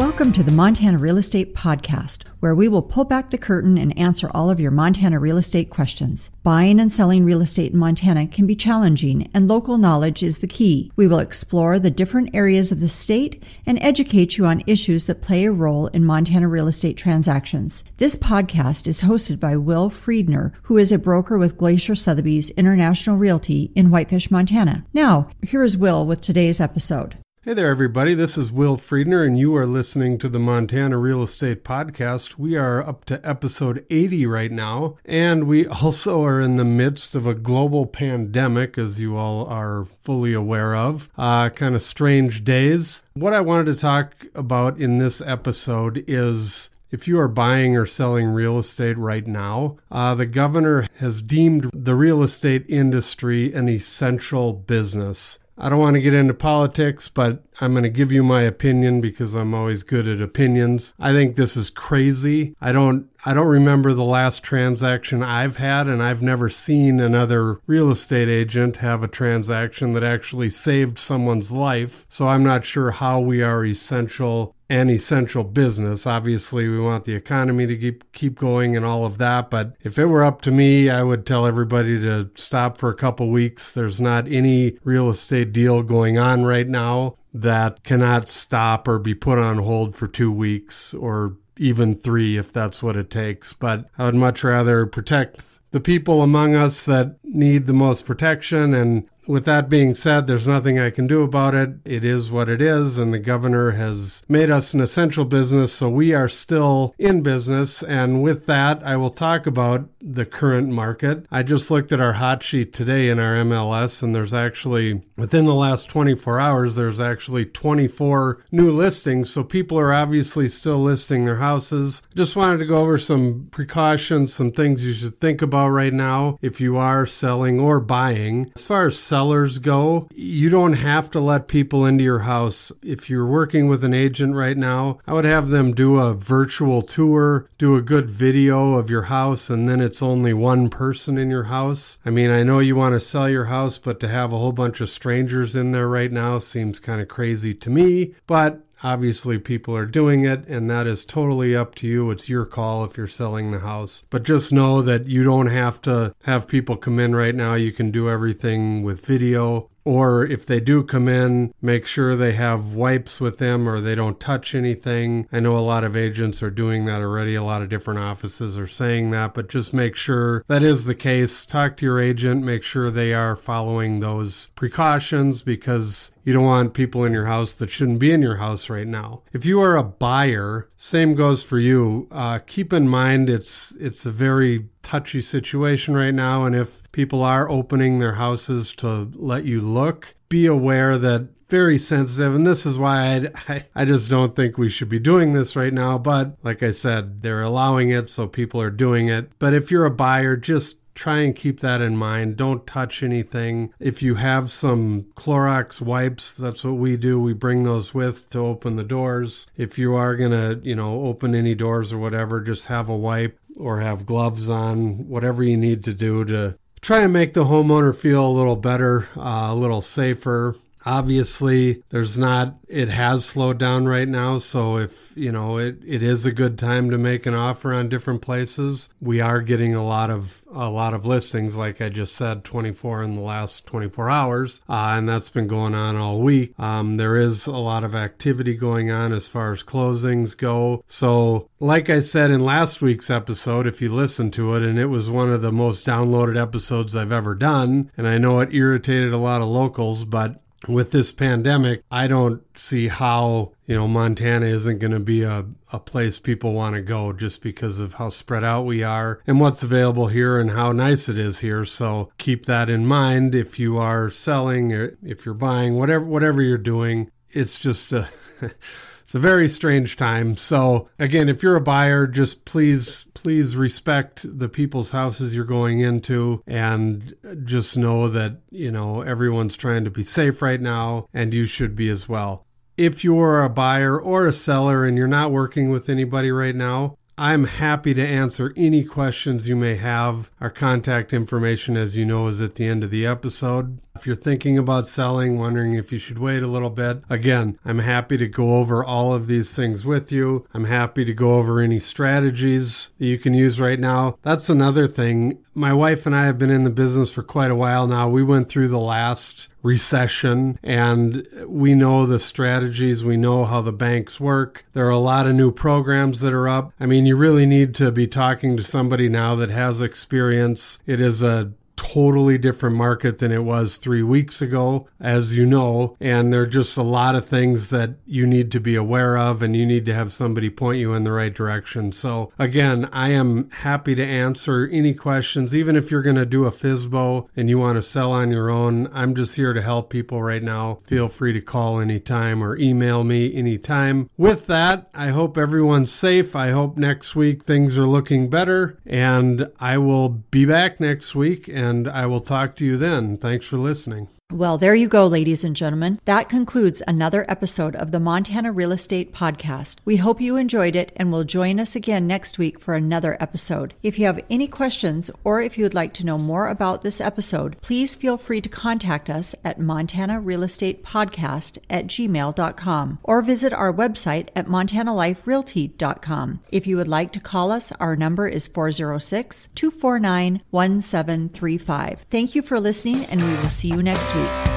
Welcome to the Montana Real Estate Podcast, where we will pull back the curtain and answer all of your Montana real estate questions. Buying and selling real estate in Montana can be challenging, and local knowledge is the key. We will explore the different areas of the state and educate you on issues that play a role in Montana real estate transactions. This podcast is hosted by Will Friedner, who is a broker with Glacier Sotheby's International Realty in Whitefish, Montana. Now, here is Will with today's episode. Hey there, everybody. This is Will Friedner, and you are listening to the Montana Real Estate Podcast. We are up to episode 80 right now, and we also are in the midst of a global pandemic, as you all are fully aware of. Uh, kind of strange days. What I wanted to talk about in this episode is if you are buying or selling real estate right now, uh, the governor has deemed the real estate industry an essential business. I don't want to get into politics, but I'm going to give you my opinion because I'm always good at opinions. I think this is crazy. I don't I don't remember the last transaction I've had and I've never seen another real estate agent have a transaction that actually saved someone's life. So I'm not sure how we are essential an essential business. Obviously, we want the economy to keep keep going and all of that, but if it were up to me, I would tell everybody to stop for a couple weeks. There's not any real estate deal going on right now that cannot stop or be put on hold for 2 weeks or even 3 if that's what it takes. But I would much rather protect the people among us that need the most protection and with that being said, there's nothing I can do about it. It is what it is, and the governor has made us an essential business, so we are still in business. And with that, I will talk about the current market. I just looked at our hot sheet today in our MLS, and there's actually, within the last 24 hours, there's actually 24 new listings. So people are obviously still listing their houses. Just wanted to go over some precautions, some things you should think about right now if you are selling or buying. As far as sellers go, you don't have to let people into your house. If you're working with an agent right now, I would have them do a virtual tour, do a good video of your house, and then it's only one person in your house. I mean, I know you want to sell your house, but to have a whole bunch of strangers in there right now seems kind of crazy to me. But Obviously, people are doing it, and that is totally up to you. It's your call if you're selling the house. But just know that you don't have to have people come in right now. You can do everything with video. Or if they do come in, make sure they have wipes with them or they don't touch anything. I know a lot of agents are doing that already. A lot of different offices are saying that, but just make sure that is the case. Talk to your agent, make sure they are following those precautions because you don't want people in your house that shouldn't be in your house right now. If you are a buyer, same goes for you. Uh, keep in mind it's it's a very touchy situation right now, and if people are opening their houses to let you look, be aware that very sensitive and this is why I, I just don't think we should be doing this right now but like i said they're allowing it so people are doing it but if you're a buyer just try and keep that in mind. Don't touch anything. If you have some Clorox wipes, that's what we do. We bring those with to open the doors. If you are going to, you know, open any doors or whatever, just have a wipe or have gloves on, whatever you need to do to try and make the homeowner feel a little better, uh, a little safer. Obviously, there's not, it has slowed down right now. So if, you know, it, it is a good time to make an offer on different places. We are getting a lot of, a lot of listings, like I just said, 24 in the last 24 hours. Uh, and that's been going on all week. Um, there is a lot of activity going on as far as closings go. So, like I said in last week's episode, if you listen to it, and it was one of the most downloaded episodes I've ever done, and I know it irritated a lot of locals, but with this pandemic, I don't see how, you know, Montana isn't going to be a, a place people want to go just because of how spread out we are and what's available here and how nice it is here. So keep that in mind if you are selling if you're buying, whatever, whatever you're doing. It's just a. it's a very strange time. So again, if you're a buyer, just please, please respect the people's houses you're going into and just know that, you know, everyone's trying to be safe right now and you should be as well. If you're a buyer or a seller and you're not working with anybody right now, I'm happy to answer any questions you may have. Our contact information, as you know, is at the end of the episode. If you're thinking about selling, wondering if you should wait a little bit, again, I'm happy to go over all of these things with you. I'm happy to go over any strategies that you can use right now. That's another thing. My wife and I have been in the business for quite a while now. We went through the last recession and we know the strategies. We know how the banks work. There are a lot of new programs that are up. I mean, you really need to be talking to somebody now that has experience. It is a totally different market than it was three weeks ago, as you know. And there are just a lot of things that you need to be aware of, and you need to have somebody point you in the right direction. So, again, I am happy to answer any questions, even if you're going to do a FSBO and you want to sell on your own. I'm just here to help people right now. Feel free to call anytime or email me anytime. With that, I hope everyone's safe. I hope next week things are looking better, and I will be back next week. And and I will talk to you then. Thanks for listening. Well, there you go, ladies and gentlemen. That concludes another episode of the Montana Real Estate Podcast. We hope you enjoyed it and will join us again next week for another episode. If you have any questions or if you would like to know more about this episode, please feel free to contact us at Montana Real Estate Podcast at gmail.com or visit our website at montanaliferealty.com. If you would like to call us, our number is 406 249 1735. Thank you for listening, and we will see you next week week.